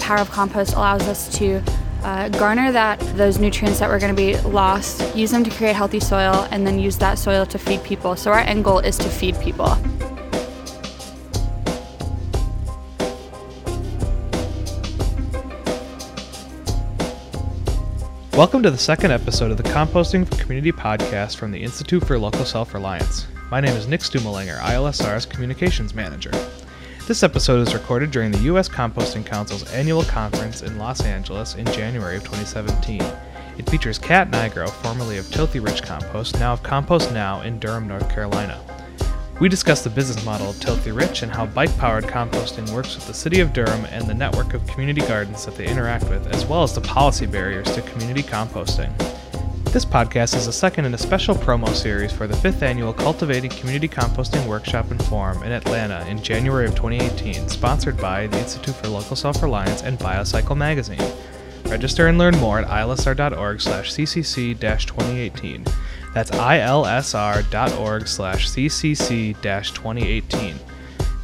power of compost allows us to uh, garner that those nutrients that were going to be lost, use them to create healthy soil, and then use that soil to feed people. So our end goal is to feed people. Welcome to the second episode of the Composting for Community podcast from the Institute for Local Self Reliance. My name is Nick Stumo-Langer, ILSR's Communications Manager. This episode is recorded during the U.S. Composting Council's annual conference in Los Angeles in January of 2017. It features Kat Nigro, formerly of Tilthy Rich Compost, now of Compost Now in Durham, North Carolina. We discuss the business model of Tilthy Rich and how bike powered composting works with the City of Durham and the network of community gardens that they interact with, as well as the policy barriers to community composting. This podcast is a second in a special promo series for the fifth annual Cultivating Community Composting Workshop and Forum in Atlanta in January of 2018, sponsored by the Institute for Local Self-Reliance and Biocycle Magazine. Register and learn more at ilsr.org slash ccc-2018. That's ilsr.org slash ccc-2018.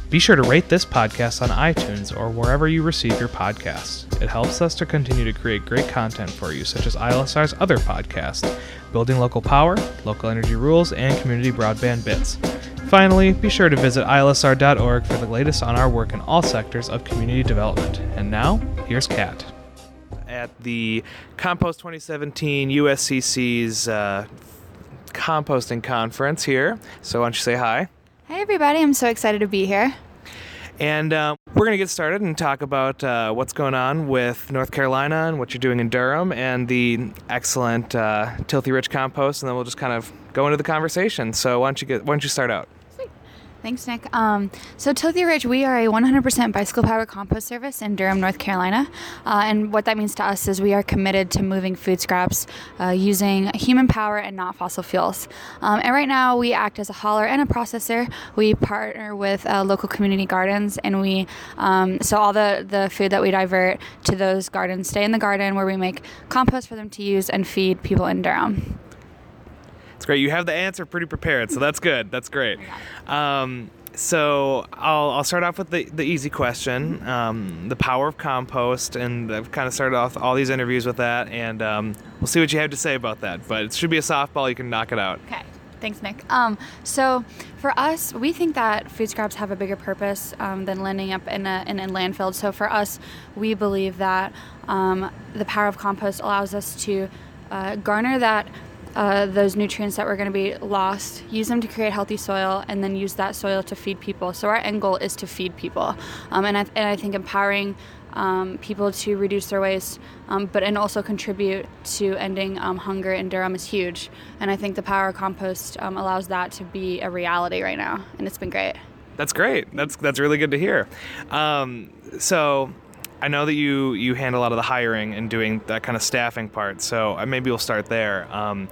Be sure to rate this podcast on iTunes or wherever you receive your podcasts. It helps us to continue to create great content for you, such as ILSR's other podcasts, Building Local Power, Local Energy Rules, and Community Broadband Bits. Finally, be sure to visit ilsr.org for the latest on our work in all sectors of community development. And now, here's Kat. At the Compost 2017 USCC's uh, composting conference here. So, why don't you say hi? Hey, everybody, I'm so excited to be here. And uh, we're going to get started and talk about uh, what's going on with North Carolina and what you're doing in Durham and the excellent uh, Tilthy Rich compost, and then we'll just kind of go into the conversation. So why don't you get why don't you start out? Thanks, Nick. Um, so, Tilthy Rich, we are a 100% bicycle powered compost service in Durham, North Carolina. Uh, and what that means to us is we are committed to moving food scraps uh, using human power and not fossil fuels. Um, and right now, we act as a hauler and a processor. We partner with uh, local community gardens, and we um, so all the, the food that we divert to those gardens stay in the garden where we make compost for them to use and feed people in Durham. Great. You have the answer pretty prepared, so that's good. That's great. Um, so I'll, I'll start off with the, the easy question um, the power of compost and i've kind of started off all these interviews with that and um, we'll see what you have to say about that but it should be a softball you can knock it out okay thanks nick um, so for us we think that food scraps have a bigger purpose um, than landing up in a, in a landfill so for us we believe that um, the power of compost allows us to uh, garner that uh, those nutrients that were going to be lost, use them to create healthy soil, and then use that soil to feed people. So our end goal is to feed people, um, and, I, and I think empowering um, people to reduce their waste, um, but and also contribute to ending um, hunger in Durham is huge. And I think the power of compost um, allows that to be a reality right now, and it's been great. That's great. That's that's really good to hear. Um, so I know that you you handle a lot of the hiring and doing that kind of staffing part. So uh, maybe we'll start there. Um,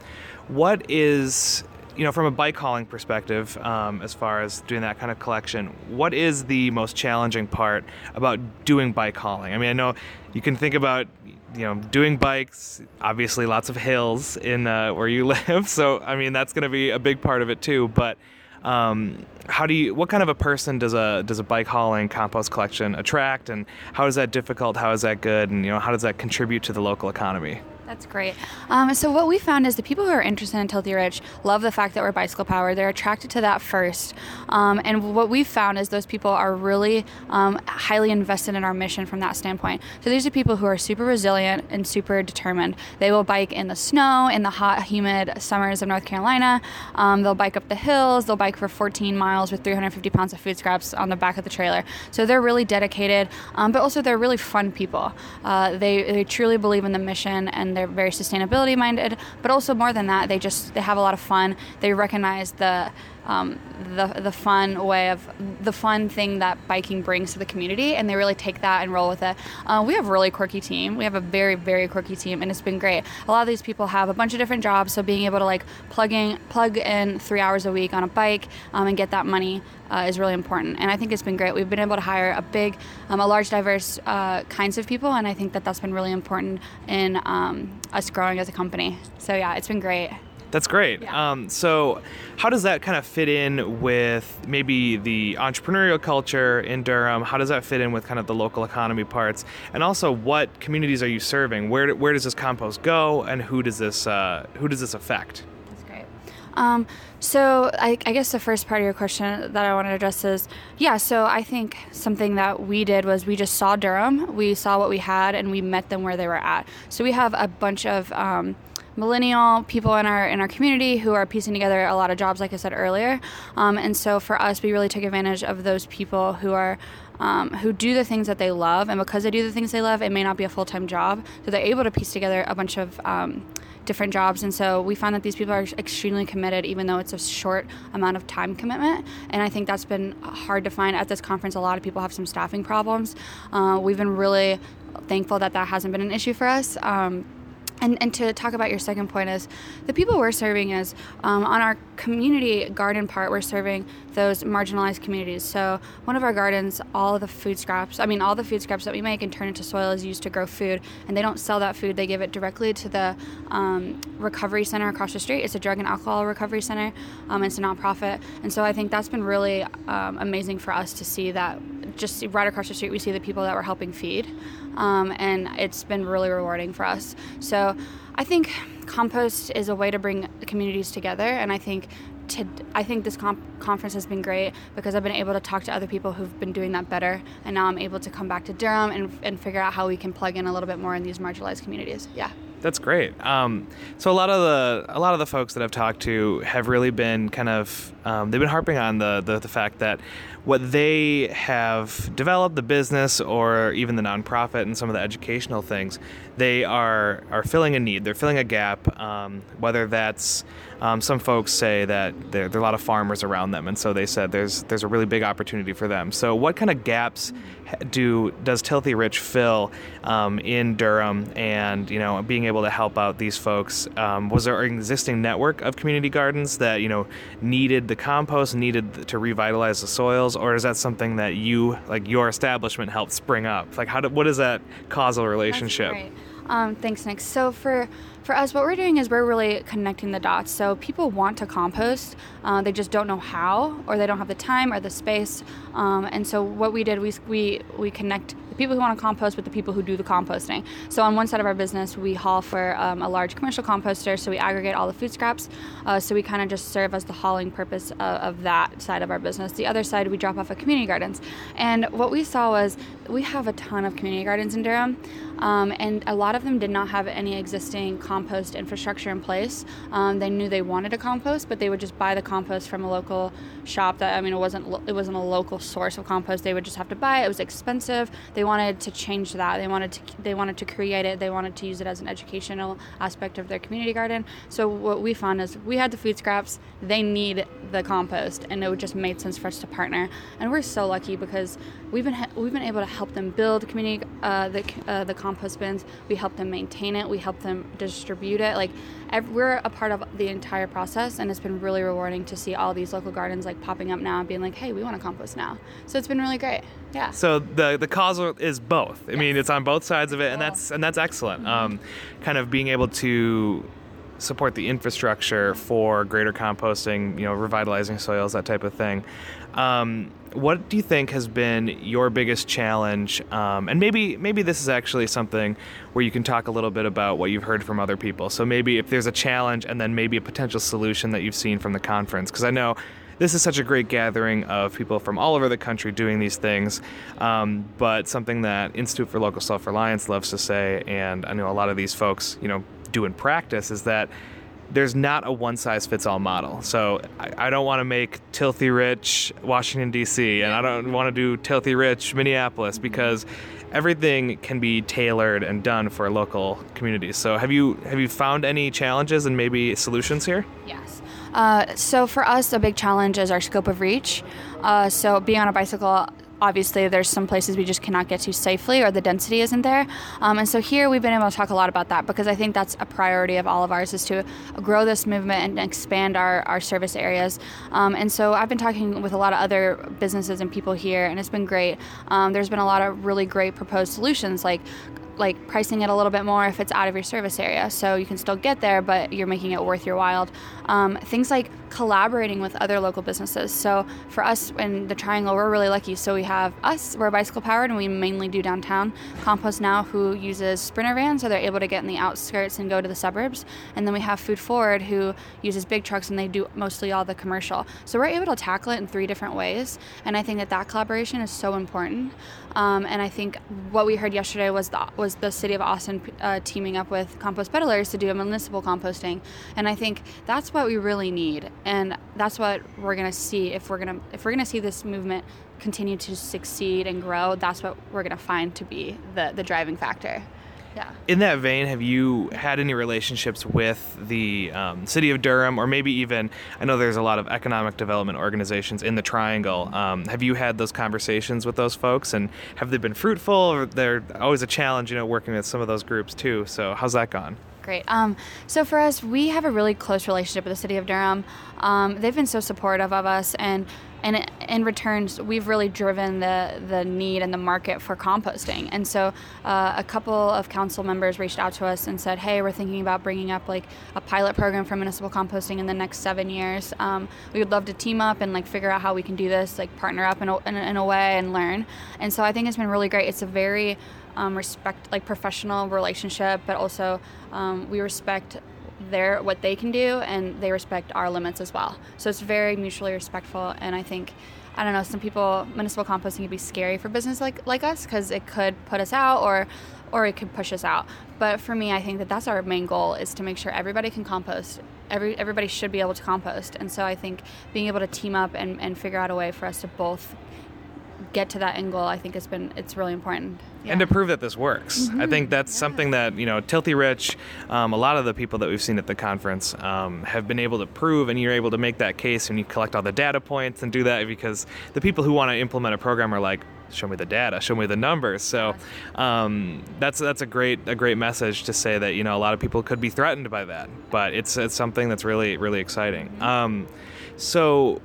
what is you know from a bike hauling perspective, um, as far as doing that kind of collection, what is the most challenging part about doing bike hauling? I mean, I know you can think about you know doing bikes obviously lots of hills in uh, where you live so i mean that's going to be a big part of it too but um, how do you? What kind of a person does a does a bike hauling compost collection attract, and how is that difficult? How is that good? And you know, how does that contribute to the local economy? That's great. Um, so what we found is the people who are interested in Tilthy Rich love the fact that we're bicycle powered. They're attracted to that first. Um, and what we've found is those people are really um, highly invested in our mission from that standpoint. So these are people who are super resilient and super determined. They will bike in the snow, in the hot, humid summers of North Carolina. Um, they'll bike up the hills. They'll bike for 14 miles with 350 pounds of food scraps on the back of the trailer. So they're really dedicated, um, but also they're really fun people. Uh, they, they truly believe in the mission and they're very sustainability minded, but also more than that, they just they have a lot of fun. They recognize the um, the the fun way of the fun thing that biking brings to the community, and they really take that and roll with it. Uh, we have a really quirky team. We have a very very quirky team, and it's been great. A lot of these people have a bunch of different jobs, so being able to like plug in plug in three hours a week on a bike um, and get that money uh, is really important. And I think it's been great. We've been able to hire a big, um, a large, diverse uh, kinds of people, and I think that that's been really important in um, us growing as a company. So yeah, it's been great. That's great. Yeah. Um, so, how does that kind of fit in with maybe the entrepreneurial culture in Durham? How does that fit in with kind of the local economy parts? And also, what communities are you serving? Where where does this compost go, and who does this uh, who does this affect? That's great. Um, so I, I guess the first part of your question that I want to address is, yeah. So I think something that we did was we just saw Durham, we saw what we had, and we met them where they were at. So we have a bunch of um, millennial people in our in our community who are piecing together a lot of jobs, like I said earlier. Um, and so for us, we really took advantage of those people who are. Um, who do the things that they love, and because they do the things they love, it may not be a full time job, so they're able to piece together a bunch of um, different jobs. And so we found that these people are extremely committed, even though it's a short amount of time commitment. And I think that's been hard to find at this conference. A lot of people have some staffing problems. Uh, we've been really thankful that that hasn't been an issue for us. Um, and, and to talk about your second point is the people we're serving is um, on our community garden part we're serving those marginalized communities. So one of our gardens all the food scraps i mean all the food scraps that we make and turn into soil is used to grow food and they don't sell that food they give it directly to the um, recovery center across the street. It's a drug and alcohol recovery center um, it's a nonprofit. And so i think that's been really um, amazing for us to see that just right across the street we see the people that we're helping feed um, and it's been really rewarding for us. So I think compost is a way to bring communities together, and I think. To, I think this comp- conference has been great because I've been able to talk to other people who've been doing that better, and now I'm able to come back to Durham and, and figure out how we can plug in a little bit more in these marginalized communities. Yeah. That's great. Um, so a lot of the a lot of the folks that I've talked to have really been kind of um, they've been harping on the, the the fact that what they have developed, the business or even the nonprofit and some of the educational things, they are are filling a need. They're filling a gap. Um, whether that's um, some folks say that there, there, are a lot of farmers around them, and so they said there's there's a really big opportunity for them. So, what kind of gaps do does Tilthy Rich fill um, in Durham, and you know, being able to help out these folks? Um, was there an existing network of community gardens that you know needed the compost, needed to revitalize the soils, or is that something that you, like your establishment, helped spring up? Like, how do, what is that causal relationship? Um, thanks, Nick. So for for us, what we're doing is we're really connecting the dots. So people want to compost, uh, they just don't know how, or they don't have the time or the space. Um, and so what we did, we we we connect the people who want to compost with the people who do the composting. So on one side of our business, we haul for um, a large commercial composter, so we aggregate all the food scraps. Uh, so we kind of just serve as the hauling purpose of, of that side of our business. The other side, we drop off at community gardens. And what we saw was we have a ton of community gardens in Durham, um, and a lot of them did not have any existing compost infrastructure in place. Um, they knew they wanted a compost, but they would just buy the compost from a local shop. That I mean, it wasn't it wasn't a local source of compost. They would just have to buy it. It was expensive. They wanted to change that. They wanted to they wanted to create it. They wanted to use it as an educational aspect of their community garden. So what we found is we had the food scraps. They need the compost, and it just made sense for us to partner. And we're so lucky because we've been we've been able to help them build community uh, the uh, the compost bins. We help them maintain it. We help them distribute it. Like every, we're a part of the entire process, and it's been really rewarding to see all these local gardens like popping up now and being like, "Hey, we want to compost now." So it's been really great. Yeah. So the the cause is both. I yes. mean, it's on both sides of it, and that's and that's excellent. Mm-hmm. Um, kind of being able to support the infrastructure for greater composting, you know, revitalizing soils, that type of thing. Um, what do you think has been your biggest challenge? Um, and maybe maybe this is actually something where you can talk a little bit about what you've heard from other people. So maybe if there's a challenge and then maybe a potential solution that you've seen from the conference, because I know this is such a great gathering of people from all over the country doing these things. Um, but something that Institute for Local Self Reliance loves to say, and I know a lot of these folks, you know, do in practice, is that there's not a one size fits all model. So I, I don't want to make Tilthy Rich Washington D.C. and I don't want to do Tilthy Rich Minneapolis because everything can be tailored and done for local communities. So have you have you found any challenges and maybe solutions here? Yes. Uh, so for us, a big challenge is our scope of reach. Uh, so being on a bicycle obviously there's some places we just cannot get to safely or the density isn't there. Um, and so here we've been able to talk a lot about that because i think that's a priority of all of ours is to grow this movement and expand our, our service areas. Um, and so i've been talking with a lot of other businesses and people here and it's been great. Um, there's been a lot of really great proposed solutions like like pricing it a little bit more if it's out of your service area, so you can still get there, but you're making it worth your while. Um, things like collaborating with other local businesses. So for us in the Triangle, we're really lucky. So we have us, we're bicycle powered, and we mainly do downtown. Compost Now, who uses Sprinter vans, so they're able to get in the outskirts and go to the suburbs. And then we have Food Forward, who uses big trucks, and they do mostly all the commercial. So we're able to tackle it in three different ways, and I think that that collaboration is so important. Um, and I think what we heard yesterday was the was the city of Austin uh, teaming up with compost Pedallers to do a municipal composting, and I think that's what we really need, and that's what we're gonna see if we're gonna if we're gonna see this movement continue to succeed and grow. That's what we're gonna find to be the the driving factor. Yeah. In that vein, have you had any relationships with the um, city of Durham, or maybe even I know there's a lot of economic development organizations in the Triangle. Um, have you had those conversations with those folks, and have they been fruitful? Or they're always a challenge, you know, working with some of those groups too. So how's that gone? Great. Um, so for us, we have a really close relationship with the city of Durham. Um, they've been so supportive of us, and and in returns, we've really driven the the need and the market for composting. And so uh, a couple of council members reached out to us and said, "Hey, we're thinking about bringing up like a pilot program for municipal composting in the next seven years. Um, we would love to team up and like figure out how we can do this, like partner up in a, in, in a way and learn." And so I think it's been really great. It's a very um, respect like professional relationship, but also um, we respect their what they can do and they respect our limits as well. So it's very mutually respectful, and I think. I don't know. Some people, municipal composting can be scary for business like like us because it could put us out or, or it could push us out. But for me, I think that that's our main goal is to make sure everybody can compost. Every everybody should be able to compost, and so I think being able to team up and, and figure out a way for us to both get to that end goal, I think it's been it's really important. Yeah. And to prove that this works, mm-hmm. I think that's yeah. something that you know Tilthy Rich, um, a lot of the people that we've seen at the conference um, have been able to prove, and you're able to make that case and you collect all the data points and do that because the people who want to implement a program are like, show me the data, show me the numbers. So um, that's that's a great a great message to say that you know a lot of people could be threatened by that, but it's it's something that's really really exciting. Mm-hmm. Um, so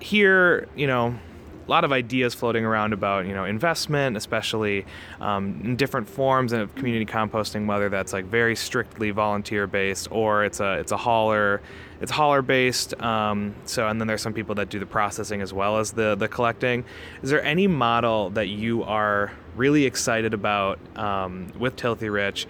here, you know a lot of ideas floating around about you know investment, especially um, in different forms of community composting, whether that's like very strictly volunteer based or it's a it's a hauler it's hauler based. Um, so and then there's some people that do the processing as well as the the collecting. Is there any model that you are really excited about um, with Tilthy Rich?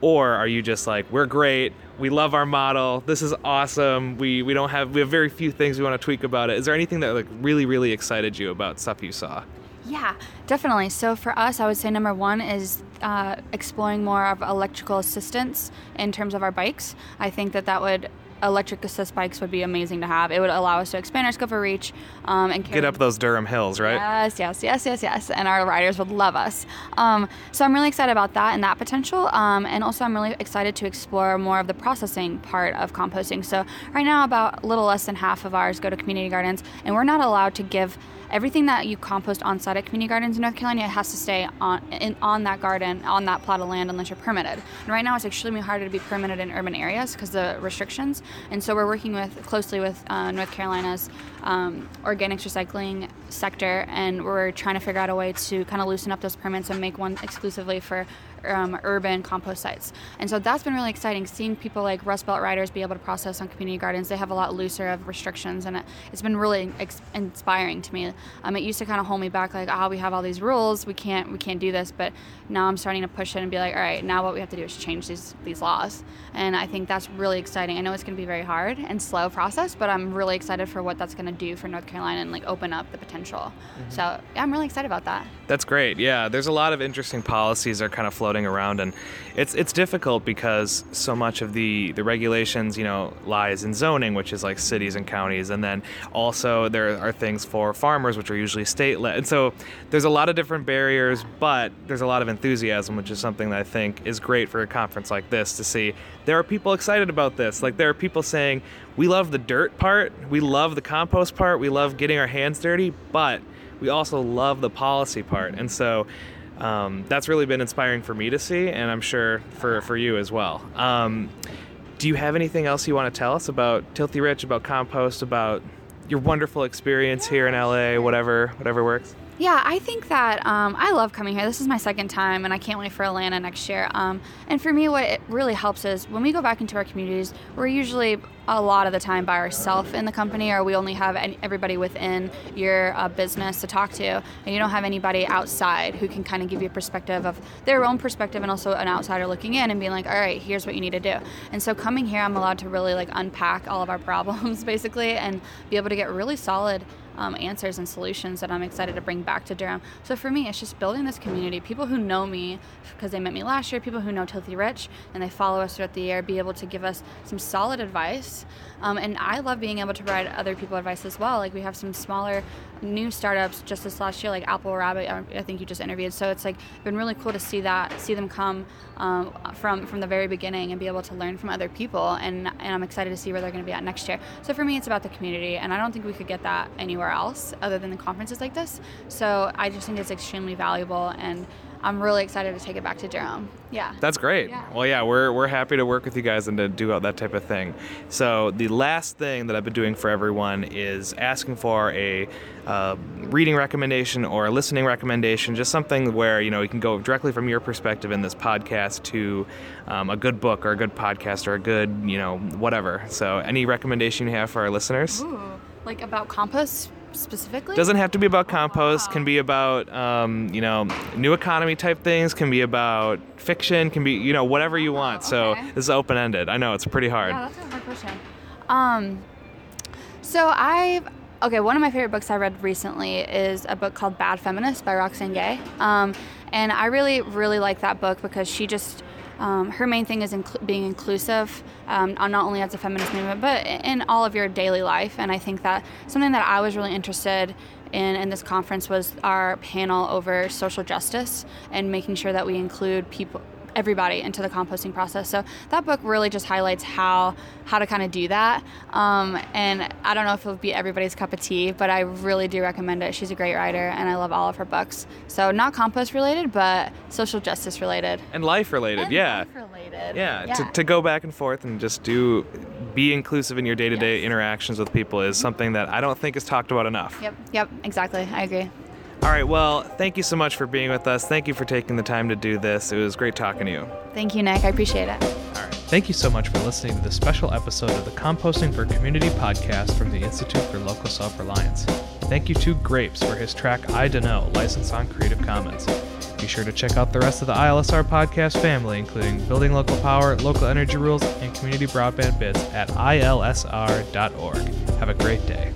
Or are you just like we're great. We love our model. This is awesome. We we don't have we have very few things we want to tweak about it. Is there anything that like really really excited you about stuff you saw? Yeah definitely. So for us i would say number one is uh, exploring more of electrical assistance in terms of our bikes. I think that that would electric assist bikes would be amazing to have. It would allow us to expand our scope of reach um, and get up those Durham hills, right? Yes, yes, yes, yes, yes. And our riders would love us. Um, so I'm really excited about that and that potential. Um, and also, I'm really excited to explore more of the processing part of composting. So right now, about a little less than half of ours go to community gardens, and we're not allowed to give everything that you compost on site at community gardens in North Carolina has to stay on in, on that garden on that plot of land unless you're permitted. And right now it's extremely harder to be permitted in urban areas because of the restrictions. And so we're working with closely with uh, North Carolina's um, organics recycling sector, and we're trying to figure out a way to kind of loosen up those permits and make one exclusively for um, urban compost sites. And so that's been really exciting seeing people like Rust Belt riders be able to process on community gardens. They have a lot looser of restrictions, and it, has been really ex- inspiring to me. Um, it used to kind of hold me back, like, oh, we have all these rules, we can't, we can't do this. But now I'm starting to push it and be like, all right, now what we have to do is change these these laws. And I think that's really exciting. I know it's going to be very hard and slow process, but I'm really excited for what that's going to do for North Carolina and like open up the potential. Mm-hmm. So yeah, I'm really excited about that. That's great. Yeah, there's a lot of interesting policies that are kind of floating around, and it's it's difficult because so much of the the regulations, you know, lies in zoning, which is like cities and counties, and then also there are things for farmers, which are usually state led. And so there's a lot of different barriers, but there's a lot of enthusiasm, which is something that I think is great for a conference like this to see there are people excited about this. Like there are people saying, we love the dirt part, we love the compost part, we love getting our hands dirty, but we also love the policy part. And so um, that's really been inspiring for me to see, and I'm sure for, for you as well. Um, do you have anything else you want to tell us about Tilthy Rich, about compost, about your wonderful experience here in LA, whatever whatever works? Yeah, I think that um, I love coming here. This is my second time, and I can't wait for Atlanta next year. Um, and for me, what it really helps is when we go back into our communities, we're usually a lot of the time by ourselves in the company, or we only have any, everybody within your uh, business to talk to, and you don't have anybody outside who can kind of give you a perspective of their own perspective, and also an outsider looking in and being like, all right, here's what you need to do. And so coming here, I'm allowed to really like unpack all of our problems basically, and be able to get really solid um, answers and solutions that I'm excited to bring back to Durham. So for me, it's just building this community. People who know me because they met me last year, people who know Tilthy Rich and they follow us throughout the year, be able to give us some solid advice. Um, and I love being able to provide other people advice as well. Like we have some smaller new startups just this last year, like Apple Rabbit. I think you just interviewed. So it's like been really cool to see that, see them come um, from from the very beginning and be able to learn from other people. And and I'm excited to see where they're going to be at next year. So for me, it's about the community, and I don't think we could get that anywhere else other than the conferences like this. So I just think it's extremely valuable and I'm really excited to take it back to Durham. Yeah. That's great. Yeah. Well, yeah, we're, we're happy to work with you guys and to do all that type of thing. So, the last thing that I've been doing for everyone is asking for a uh, reading recommendation or a listening recommendation, just something where, you know, you can go directly from your perspective in this podcast to um, a good book or a good podcast or a good, you know, whatever. So, any recommendation you have for our listeners? Ooh, like about compost specifically? Doesn't have to be about compost. Can be about um, you know new economy type things. Can be about fiction. Can be you know whatever you want. So okay. this is open ended. I know it's pretty hard. Yeah, that's a hard question. Um, so I've okay. One of my favorite books I read recently is a book called Bad Feminist by Roxane Gay. Um, and I really really like that book because she just um, her main thing is inc- being inclusive, um, not only as a feminist movement, but in all of your daily life. And I think that something that I was really interested in in this conference was our panel over social justice and making sure that we include people everybody into the composting process. So that book really just highlights how how to kind of do that. Um, and I don't know if it'll be everybody's cup of tea, but I really do recommend it. She's a great writer, and I love all of her books. So not compost related, but social justice related and life related. and yeah. life related. Yeah, To, to go back and forth and just do be inclusive in your day-to-day interactions with people is something that I don't think is talked about enough. Yep. Yep. Exactly. I agree. All right, well, thank you so much for being with us. Thank you for taking the time to do this. It was great talking to you. Thank you, Nick. I appreciate it. All right. Thank you so much for listening to this special episode of the Composting for Community podcast from the Institute for Local Self Reliance. Thank you to Grapes for his track I Dunno, licensed on Creative Commons. Be sure to check out the rest of the ILSR podcast family, including Building Local Power, Local Energy Rules, and Community Broadband Bits at ilsr.org. Have a great day.